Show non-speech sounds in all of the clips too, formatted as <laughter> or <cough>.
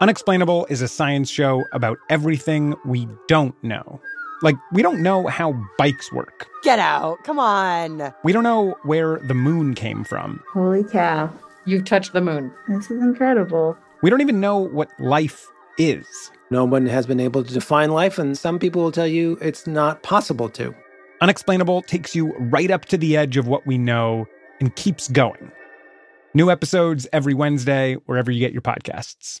Unexplainable is a science show about everything we don't know. Like, we don't know how bikes work. Get out. Come on. We don't know where the moon came from. Holy cow. You've touched the moon. This is incredible. We don't even know what life is. No one has been able to define life, and some people will tell you it's not possible to. Unexplainable takes you right up to the edge of what we know and keeps going. New episodes every Wednesday, wherever you get your podcasts.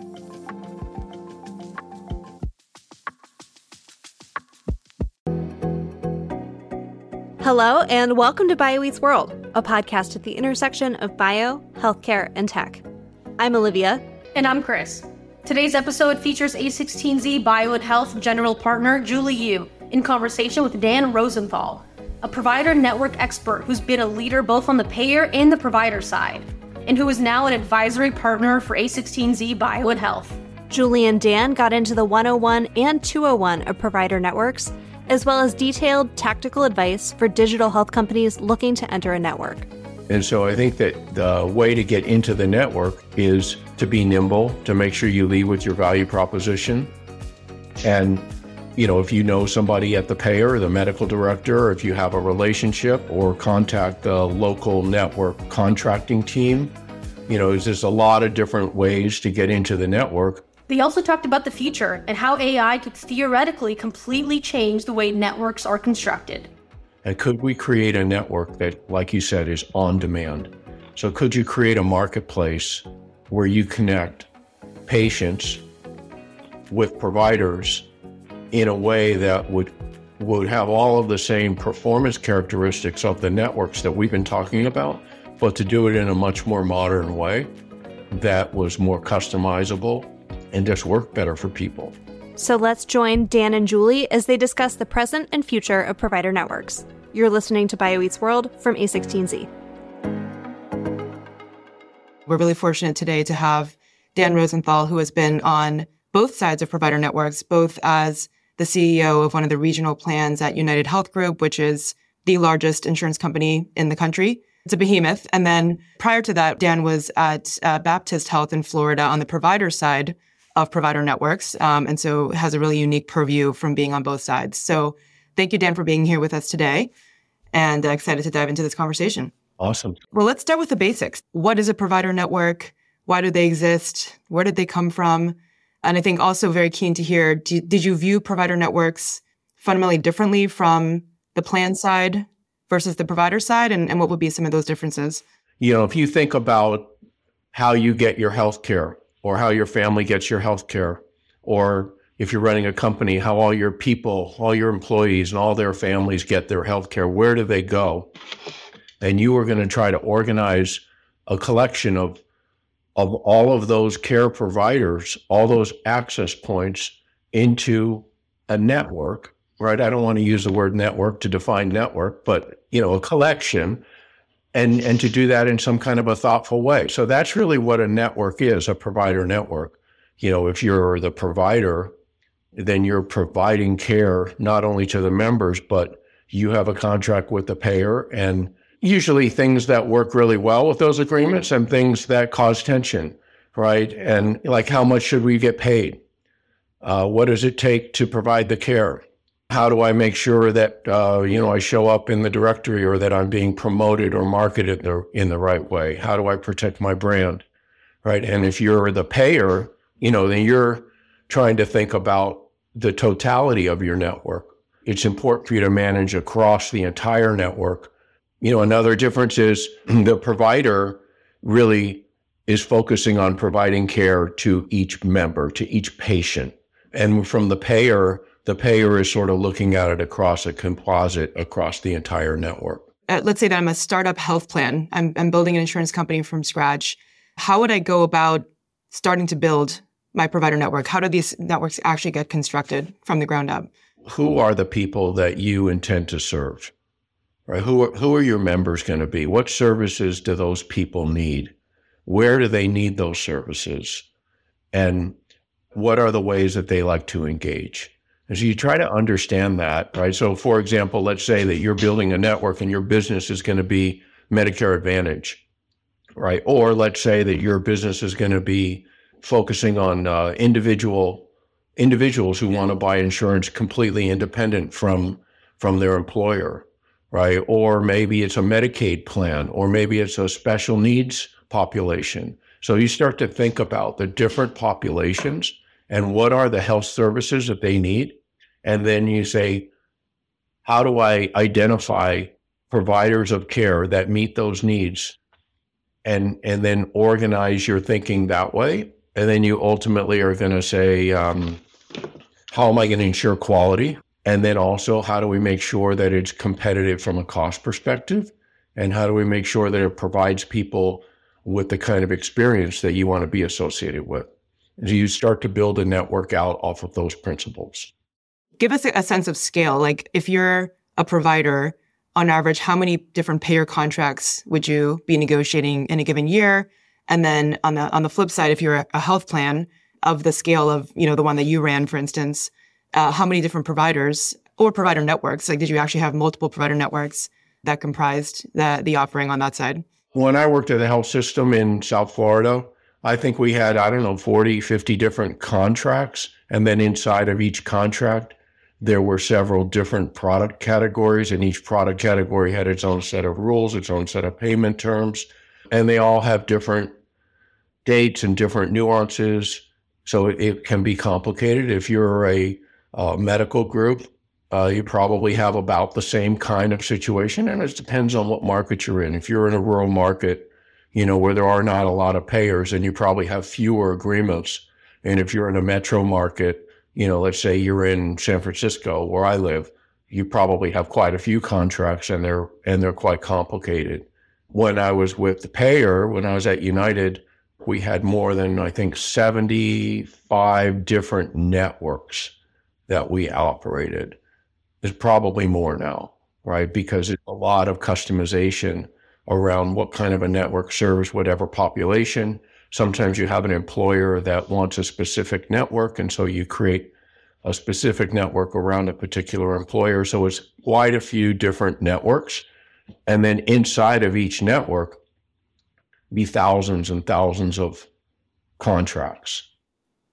Hello, and welcome to Bio Eats World, a podcast at the intersection of bio, healthcare, and tech. I'm Olivia. And I'm Chris. Today's episode features A16Z Bio and Health General Partner Julie Yoo in conversation with Dan Rosenthal, a provider network expert who's been a leader both on the payer and the provider side, and who is now an advisory partner for A16Z Bio and Health. Julie and Dan got into the 101 and 201 of provider networks as well as detailed tactical advice for digital health companies looking to enter a network. And so I think that the way to get into the network is to be nimble, to make sure you lead with your value proposition. And, you know, if you know somebody at the payer, the medical director, or if you have a relationship or contact the local network contracting team, you know, there's a lot of different ways to get into the network. They also talked about the future and how AI could theoretically completely change the way networks are constructed. And could we create a network that, like you said, is on demand? So, could you create a marketplace where you connect patients with providers in a way that would would have all of the same performance characteristics of the networks that we've been talking about, but to do it in a much more modern way that was more customizable and just work better for people. So let's join Dan and Julie as they discuss the present and future of provider networks. You're listening to BioEats World from A16Z. We're really fortunate today to have Dan Rosenthal, who has been on both sides of provider networks, both as the CEO of one of the regional plans at United Health Group, which is the largest insurance company in the country. It's a behemoth. And then prior to that, Dan was at uh, Baptist Health in Florida on the provider side of provider networks. Um, and so has a really unique purview from being on both sides. So thank you, Dan, for being here with us today and uh, excited to dive into this conversation. Awesome. Well, let's start with the basics. What is a provider network? Why do they exist? Where did they come from? And I think also very keen to hear do, did you view provider networks fundamentally differently from the plan side versus the provider side? And, and what would be some of those differences? You know, if you think about how you get your health care, or how your family gets your health care, or if you're running a company, how all your people, all your employees, and all their families get their health care. Where do they go? And you are going to try to organize a collection of of all of those care providers, all those access points into a network, right? I don't want to use the word network to define network, but you know, a collection and and to do that in some kind of a thoughtful way. So that's really what a network is, a provider network. You know, if you're the provider, then you're providing care not only to the members, but you have a contract with the payer and usually things that work really well with those agreements and things that cause tension, right? And like how much should we get paid? Uh, what does it take to provide the care? How do I make sure that uh, you know I show up in the directory or that I'm being promoted or marketed the, in the right way? How do I protect my brand, right? And if you're the payer, you know, then you're trying to think about the totality of your network. It's important for you to manage across the entire network. You know, another difference is <clears throat> the provider really is focusing on providing care to each member, to each patient. And from the payer, the payer is sort of looking at it across a composite across the entire network. Uh, let's say that I'm a startup health plan. I'm, I'm building an insurance company from scratch. How would I go about starting to build my provider network? How do these networks actually get constructed from the ground up? Who are the people that you intend to serve? Right? Who are, who are your members going to be? What services do those people need? Where do they need those services? And what are the ways that they like to engage? And so you try to understand that, right? So, for example, let's say that you're building a network and your business is going to be Medicare Advantage, right? Or let's say that your business is going to be focusing on uh, individual individuals who want to buy insurance completely independent from from their employer, right? Or maybe it's a Medicaid plan, or maybe it's a special needs population. So you start to think about the different populations and what are the health services that they need. And then you say, how do I identify providers of care that meet those needs? And, and then organize your thinking that way. And then you ultimately are going to say, um, how am I going to ensure quality? And then also, how do we make sure that it's competitive from a cost perspective? And how do we make sure that it provides people with the kind of experience that you want to be associated with? Do you start to build a network out off of those principles? Give us a sense of scale. Like, if you're a provider, on average, how many different payer contracts would you be negotiating in a given year? And then on the on the flip side, if you're a health plan of the scale of you know the one that you ran, for instance, uh, how many different providers or provider networks? Like, did you actually have multiple provider networks that comprised the the offering on that side? When I worked at the health system in South Florida, I think we had, I don't know, 40, 50 different contracts. And then inside of each contract, there were several different product categories, and each product category had its own set of rules, its own set of payment terms, and they all have different dates and different nuances. So it, can be complicated. If you're a, a medical group, uh, you probably have about the same kind of situation, and it depends on what market you're in. If you're in a rural market, you know, where there are not a lot of payers, and you probably have fewer agreements. And if you're in a metro market, you know, let's say you're in San Francisco, where I live, you probably have quite a few contracts, and they're and they're quite complicated. When I was with the payer, when I was at United, we had more than I think 75 different networks that we operated there's probably more now, right? Because a lot of customization around what kind of a network serves whatever population. Sometimes you have an employer that wants a specific network, and so you create a specific network around a particular employer. So it's quite a few different networks. And then inside of each network, be thousands and thousands of contracts.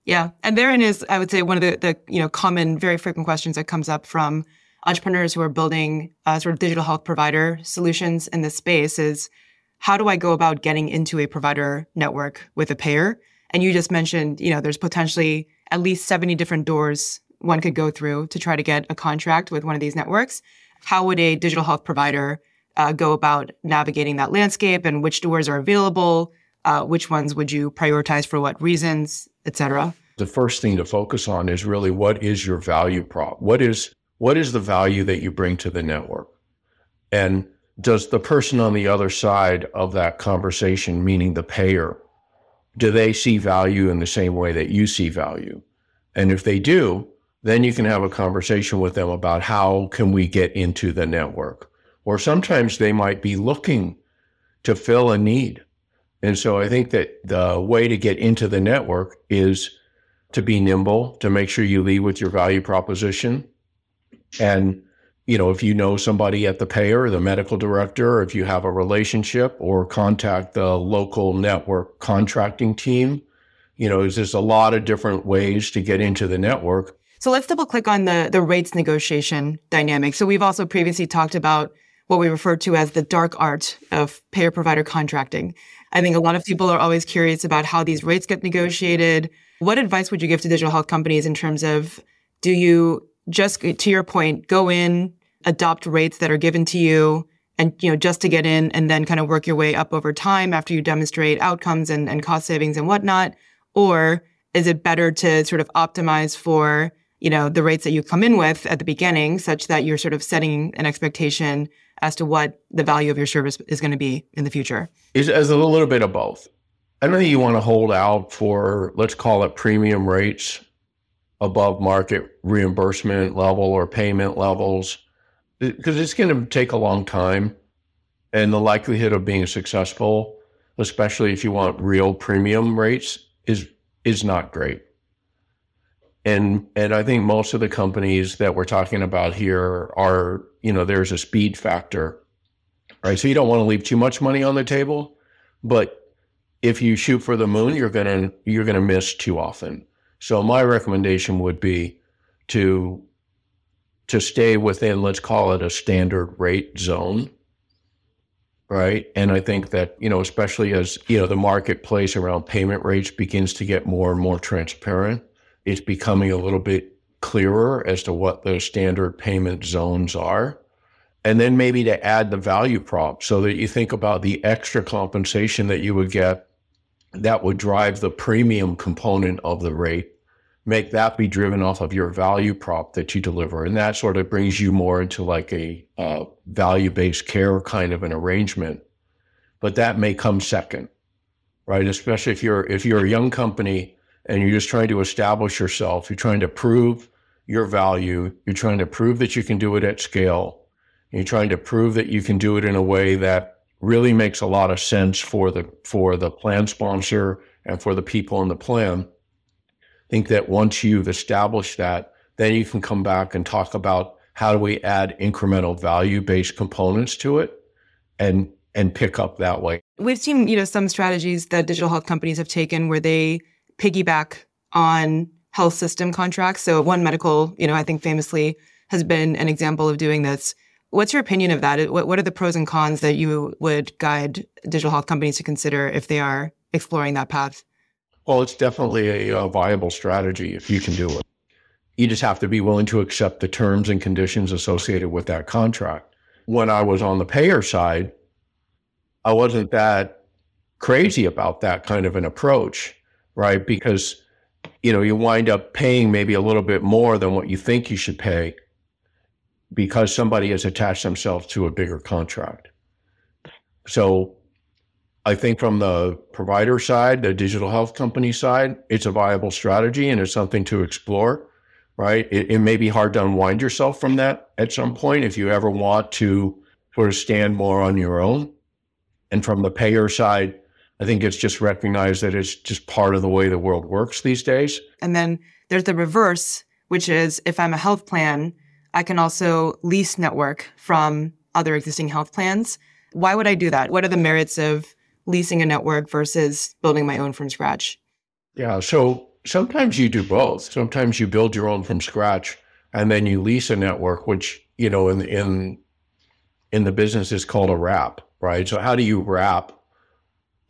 Yeah. And therein is, I would say, one of the, the you know, common, very frequent questions that comes up from entrepreneurs who are building uh, sort of digital health provider solutions in this space is how do I go about getting into a provider network with a payer? And you just mentioned, you know, there's potentially at least 70 different doors one could go through to try to get a contract with one of these networks. How would a digital health provider uh, go about navigating that landscape and which doors are available? Uh, which ones would you prioritize for what reasons, et cetera? The first thing to focus on is really what is your value prop? What is what is the value that you bring to the network? And does the person on the other side of that conversation, meaning the payer, do they see value in the same way that you see value? And if they do, then you can have a conversation with them about how can we get into the network? Or sometimes they might be looking to fill a need. And so I think that the way to get into the network is to be nimble, to make sure you lead with your value proposition, and, you know, if you know somebody at the payer, the medical director, or if you have a relationship or contact the local network contracting team, you know, there's a lot of different ways to get into the network. So let's double click on the, the rates negotiation dynamic. So we've also previously talked about what we refer to as the dark art of payer provider contracting. I think a lot of people are always curious about how these rates get negotiated. What advice would you give to digital health companies in terms of do you just to your point, go in, adopt rates that are given to you and you know just to get in and then kind of work your way up over time after you demonstrate outcomes and, and cost savings and whatnot? Or is it better to sort of optimize for you know the rates that you come in with at the beginning such that you're sort of setting an expectation as to what the value of your service is going to be in the future? Is as a little bit of both. I don't think you want to hold out for, let's call it premium rates above market reimbursement level or payment levels, because it's going to take a long time. And the likelihood of being successful, especially if you want real premium rates, is is not great. And and I think most of the companies that we're talking about here are, you know, there's a speed factor. Right. So you don't want to leave too much money on the table, but if you shoot for the moon, you're gonna you're gonna miss too often. So my recommendation would be to to stay within let's call it a standard rate zone. Right. And I think that, you know, especially as, you know, the marketplace around payment rates begins to get more and more transparent, it's becoming a little bit clearer as to what those standard payment zones are. And then maybe to add the value prop so that you think about the extra compensation that you would get that would drive the premium component of the rate, make that be driven off of your value prop that you deliver. And that sort of brings you more into like a uh, value based care kind of an arrangement. But that may come second, right? Especially if you're if you're a young company and you're just trying to establish yourself, you're trying to prove your value, you're trying to prove that you can do it at scale, you're trying to prove that you can do it in a way that really makes a lot of sense for the for the plan sponsor and for the people in the plan. Think that once you've established that, then you can come back and talk about how do we add incremental value based components to it and and pick up that way. We've seen, you know, some strategies that digital health companies have taken where they piggyback on health system contracts. So One Medical, you know, I think famously has been an example of doing this What's your opinion of that? What, what are the pros and cons that you would guide digital health companies to consider if they are exploring that path? Well, it's definitely a, a viable strategy if you can do it. You just have to be willing to accept the terms and conditions associated with that contract. When I was on the payer side, I wasn't that crazy about that kind of an approach, right? Because you know, you wind up paying maybe a little bit more than what you think you should pay because somebody has attached themselves to a bigger contract. So I think from the provider side, the digital health company side, it's a viable strategy and it's something to explore, right? It, it may be hard to unwind yourself from that at some point if you ever want to sort of stand more on your own. And from the payer side, I think it's just recognized that it's just part of the way the world works these days. And then there's the reverse, which is if I'm a health plan, I can also lease network from other existing health plans. Why would I do that? What are the merits of leasing a network versus building my own from scratch? Yeah, so sometimes you do both. Sometimes you build your own from scratch and then you lease a network which, you know, in in in the business is called a wrap, right? So how do you wrap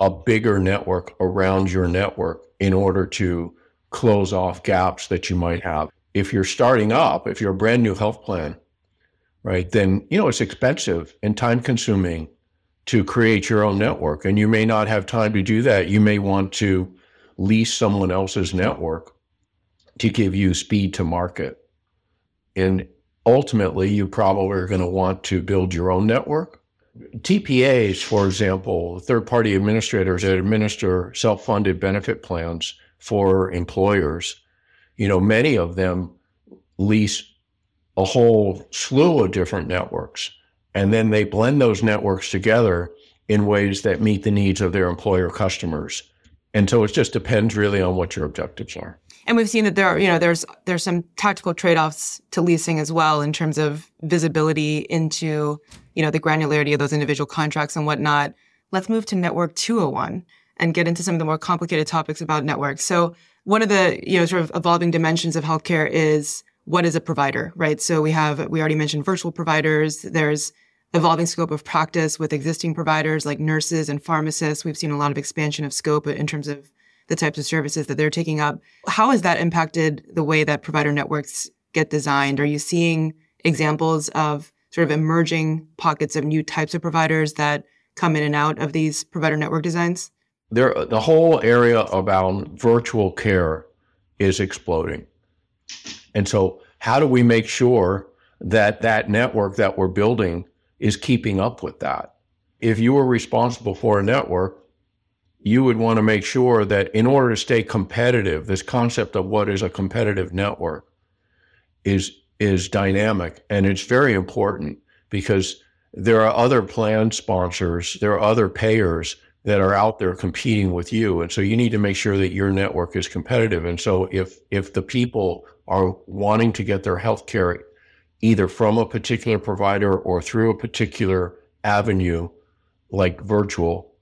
a bigger network around your network in order to close off gaps that you might have? if you're starting up, if you're a brand new health plan, right, then you know it's expensive and time consuming to create your own network. And you may not have time to do that. You may want to lease someone else's network to give you speed to market. And ultimately, you probably are going to want to build your own network. TPAs, for example, third party administrators that administer self funded benefit plans for employers you know, many of them lease a whole slew of different networks. And then they blend those networks together in ways that meet the needs of their employer customers. And so it just depends really on what your objectives are. And we've seen that there are, you know, there's there's some tactical trade-offs to leasing as well in terms of visibility into, you know, the granularity of those individual contracts and whatnot. Let's move to network 201 and get into some of the more complicated topics about networks. So one of the you know sort of evolving dimensions of healthcare is what is a provider, right? So we have we already mentioned virtual providers. There's evolving scope of practice with existing providers like nurses and pharmacists. We've seen a lot of expansion of scope in terms of the types of services that they're taking up. How has that impacted the way that provider networks get designed? Are you seeing examples of sort of emerging pockets of new types of providers that come in and out of these provider network designs? there the whole area about virtual care is exploding. And so how do we make sure that that network that we're building is keeping up with that? If you were responsible for a network, you would want to make sure that in order to stay competitive, this concept of what is a competitive network is is dynamic and it's very important because there are other plan sponsors, there are other payers that are out there competing with you. And so you need to make sure that your network is competitive. And so if if the people are wanting to get their health care either from a particular provider or through a particular avenue like virtual,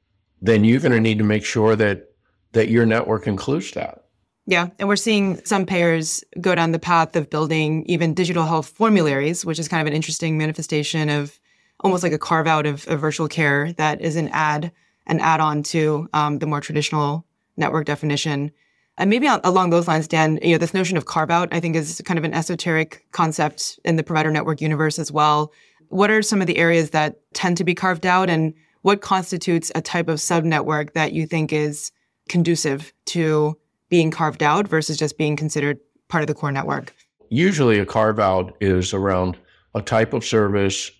then you're going to need to make sure that that your network includes that. Yeah. And we're seeing some payers go down the path of building even digital health formularies, which is kind of an interesting manifestation of almost like a carve out of, of virtual care that is an add, an add on to um, the more traditional network definition. And maybe along those lines, Dan, you know, this notion of carve out, I think is kind of an esoteric concept in the provider network universe as well. What are some of the areas that tend to be carved out and what constitutes a type of sub network that you think is conducive to being carved out versus just being considered part of the core network? Usually, a carve out is around a type of service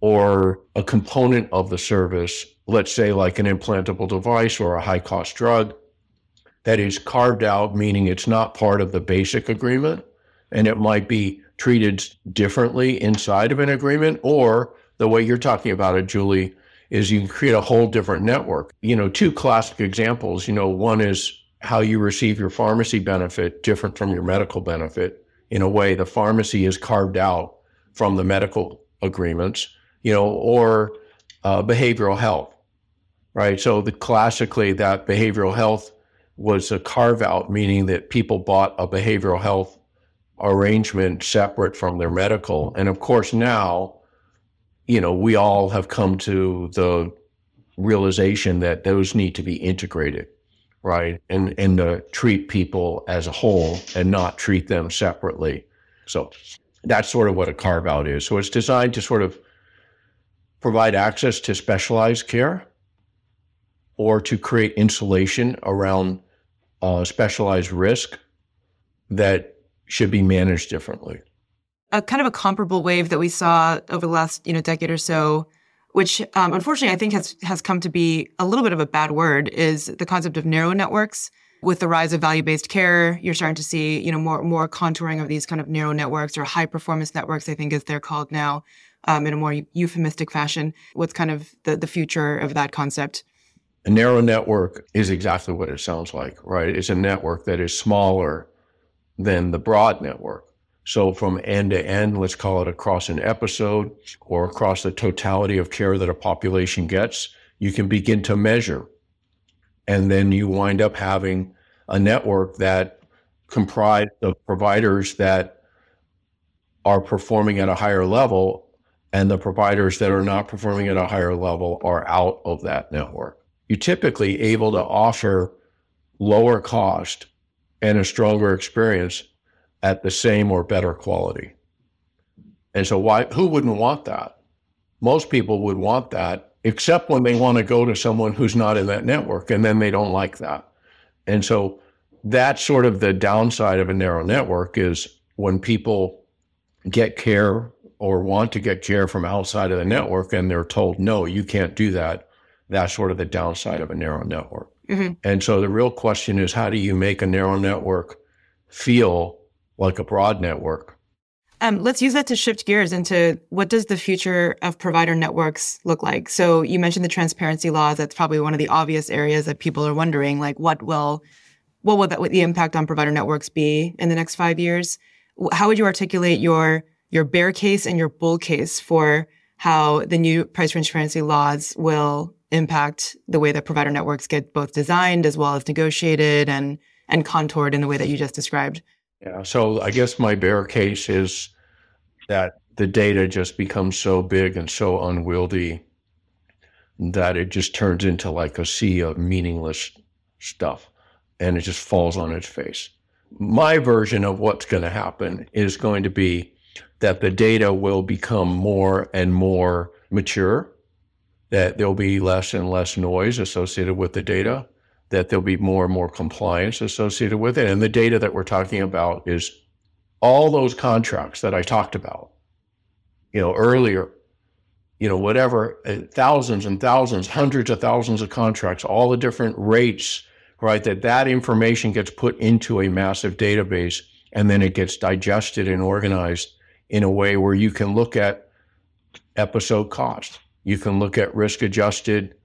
or a component of the service, let's say like an implantable device or a high cost drug, that is carved out, meaning it's not part of the basic agreement and it might be treated differently inside of an agreement or the way you're talking about it, Julie, is you can create a whole different network. You know, two classic examples, you know, one is how you receive your pharmacy benefit different from your medical benefit. In a way, the pharmacy is carved out from the medical agreements, you know, or uh, behavioral health, right? So the classically that behavioral health was a carve out, meaning that people bought a behavioral health arrangement separate from their medical. And of course, now, you know, we all have come to the realization that those need to be integrated right? And and to treat people as a whole and not treat them separately. So that's sort of what a carve out is. So it's designed to sort of provide access to specialized care or to create insulation around uh, specialized risk that should be managed differently. A kind of a comparable wave that we saw over the last you know decade or so which um, unfortunately I think has has come to be a little bit of a bad word, is the concept of narrow networks. With the rise of value-based care, you're starting to see, you know, more more contouring of these kind of narrow networks or high performance networks, I think, as they're called now, um, in a more euphemistic fashion. What's kind of the, the future of that concept? A narrow network is exactly what it sounds like, right? It's a network that is smaller than the broad network. So from end to end, let's call it across an episode or across the totality of care that a population gets, you can begin to measure. And then you wind up having a network that comprised of providers that are performing at a higher level and the providers that are not performing at a higher level are out of that network. You're typically able to offer lower cost and a stronger experience at the same or better quality. And so why who wouldn't want that? Most people would want that, except when they want to go to someone who's not in that network and then they don't like that. And so that's sort of the downside of a narrow network is when people get care or want to get care from outside of the network and they're told, no, you can't do that. That's sort of the downside of a narrow network. Mm-hmm. And so the real question is how do you make a narrow network feel like a broad network. Um, let's use that to shift gears into what does the future of provider networks look like? So you mentioned the transparency laws. That's probably one of the obvious areas that people are wondering, like what will, what will that, what the impact on provider networks be in the next five years? How would you articulate your your bear case and your bull case for how the new price transparency laws will impact the way that provider networks get both designed as well as negotiated and and contoured in the way that you just described? Yeah. So I guess my bear case is that the data just becomes so big and so unwieldy that it just turns into like a sea of meaningless stuff and it just falls on its face. My version of what's going to happen is going to be that the data will become more and more mature, that there'll be less and less noise associated with the data, that there'll be more and more compliance associated with it. And the data that we're talking about is all those contracts that I talked about, you know, earlier, you know, whatever, uh, thousands and thousands, hundreds of thousands of contracts, all the different rates, right? That that information gets put into a massive database and then it gets digested and organized in a way where you can look at episode cost. You can look at risk adjusted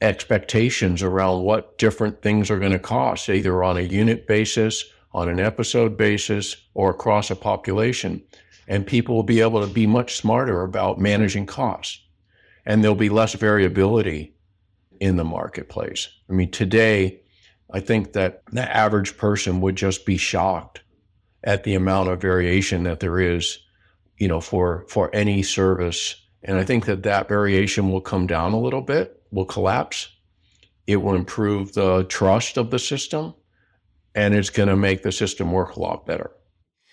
expectations around what different things are going to cost, either on a unit basis, on an episode basis, or across a population. And people will be able to be much smarter about managing costs. And there'll be less variability in the marketplace. I mean, today, I think that the average person would just be shocked at the amount of variation that there is, you know, for for any service. And I think that that variation will come down a little bit, will collapse. It will improve the trust of the system, and it's going to make the system work a lot better.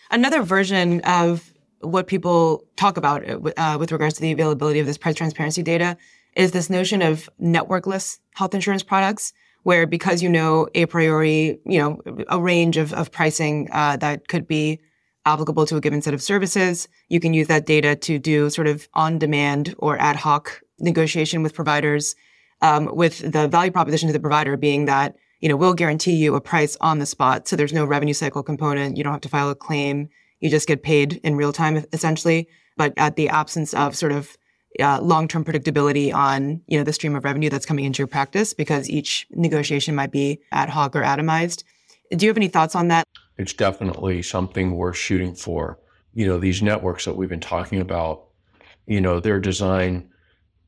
Another version of what people talk about uh, with regards to the availability of this price transparency data is this notion of networkless health insurance products where because you know a priori, you know, a range of, of pricing uh, that could be applicable to a given set of services, you can use that data to do sort of on demand or ad hoc negotiation with providers, um, with the value proposition to the provider being that, you know, we'll guarantee you a price on the spot. So there's no revenue cycle component. You don't have to file a claim. You just get paid in real time, essentially. But at the absence of sort of uh, long-term predictability on you know the stream of revenue that's coming into your practice because each negotiation might be ad hoc or atomized. Do you have any thoughts on that? It's definitely something worth shooting for. You know, these networks that we've been talking about, you know, they're designed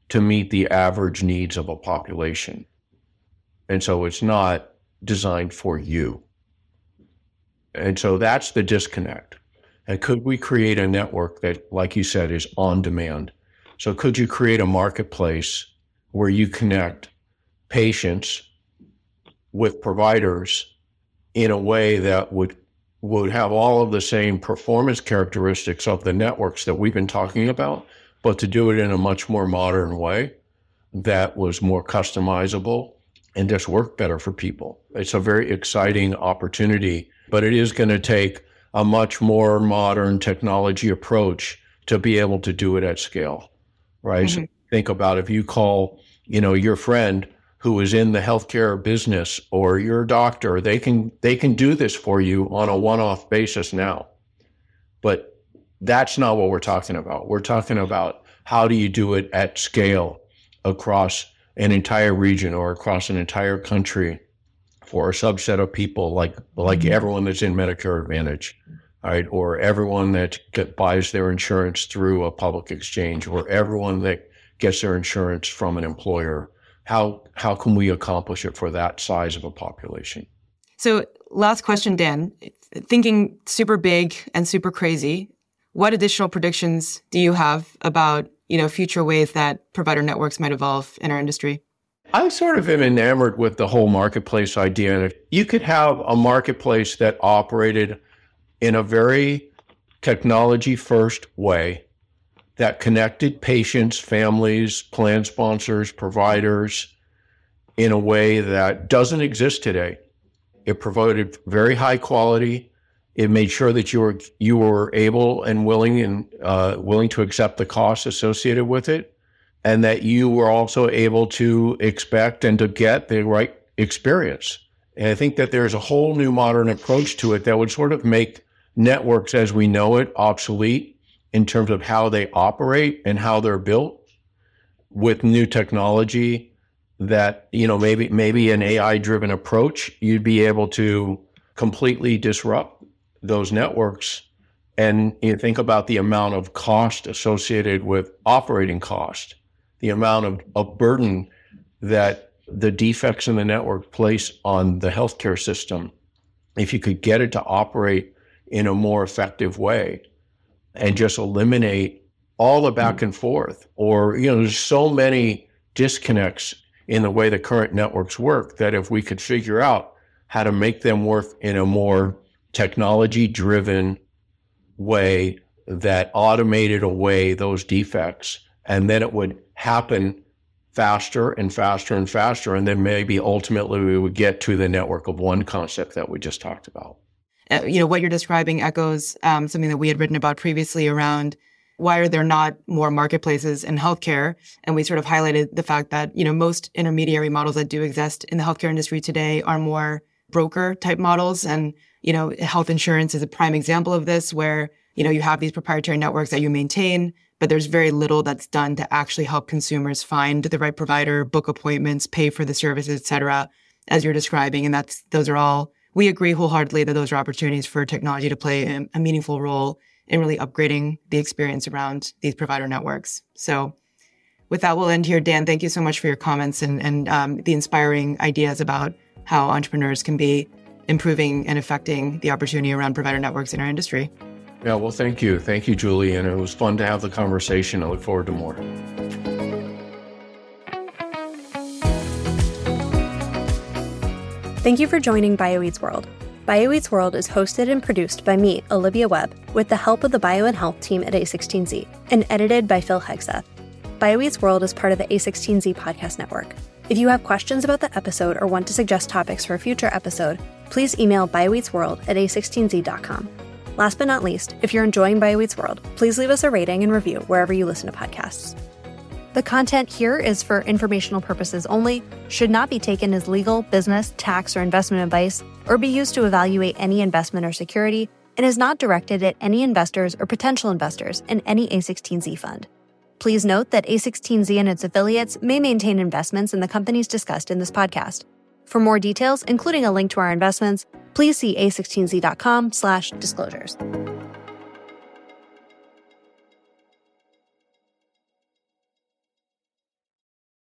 to meet the average needs of a population. And so it's not designed for you. And so that's the disconnect. And could we create a network that, like you said, is on demand? So could you create a marketplace where you connect patients with providers in a way that would would have all of the same performance characteristics of the networks that we've been talking about, but to do it in a much more modern way that was more customizable and just work better for people. It's a very exciting opportunity, but it is going to take a much more modern technology approach to be able to do it at scale right? Mm-hmm. So think about if you call, you know, your friend who is in the healthcare business or your doctor, they can they can do this for you on a one-off basis now. But that's not what we're talking about. We're talking about how do you do it at scale across an entire region or across an entire country for a subset of people like like mm-hmm. everyone that's in Medicare Advantage right? Or everyone that buys their insurance through a public exchange, or everyone that gets their insurance from an employer. How how can we accomplish it for that size of a population? So, last question, Dan. Thinking super big and super crazy, what additional predictions do you have about you know future ways that provider networks might evolve in our industry? I sort of am enamored with the whole marketplace idea. You could have a marketplace that operated in a very technology first way that connected patients, families, plan sponsors, providers in a way that doesn't exist today. It provided very high quality. It made sure that you were you were able and willing and uh, willing to accept the costs associated with it, and that you were also able to expect and to get the right experience. And I think that there's a whole new modern approach to it that would sort of make networks as we know it obsolete in terms of how they operate and how they're built with new technology that you know maybe maybe an AI driven approach you'd be able to completely disrupt those networks. And you think about the amount of cost associated with operating cost the amount of, of burden that the defects in the network place on the healthcare system. If you could get it to operate in a more effective way and just eliminate all the back hmm. and forth. Or, you know, there's so many disconnects in the way the current networks work that if we could figure out how to make them work in a more technology driven way that automated away those defects, and then it would happen faster and faster and faster. And then maybe ultimately we would get to the network of one concept that we just talked about. Uh, you know what you're describing echoes um, something that we had written about previously around why are there not more marketplaces in healthcare? And we sort of highlighted the fact that, you know, most intermediary models that do exist in the healthcare industry today are more broker type models. And, you know, health insurance is a prime example of this where, you know, you have these proprietary networks that you maintain, but there's very little that's done to actually help consumers find the right provider, book appointments, pay for the services, et cetera, as you're describing. And that's, those are all, we agree wholeheartedly that those are opportunities for technology to play a, meaningful role in really upgrading the experience around these provider networks. So with that, we'll end here. Dan, thank you so much for your comments and, and um, the inspiring ideas about how entrepreneurs can be improving and affecting the opportunity around provider networks in our industry. Yeah, well, thank you. Thank you, Julie. And it was fun to have the conversation. I look forward to more. Thank you for joining BioEats World. BioEats World is hosted and produced by me, Olivia Webb, with the help of the Bio and Health team at A16Z, and edited by Phil Hegseth. BioEats World is part of the A16Z podcast network. If you have questions about the episode or want to suggest topics for a future episode, please email bioeatsworld at a16z.com. Last but not least, if you're enjoying BioEats World, please leave us a rating and review wherever you listen to podcasts. The content here is for informational purposes only, should not be taken as legal, business, tax, or investment advice, or be used to evaluate any investment or security, and is not directed at any investors or potential investors in any A16Z fund. Please note that A16Z and its affiliates may maintain investments in the companies discussed in this podcast. For more details, including a link to our investments, please see a16z.com/disclosures.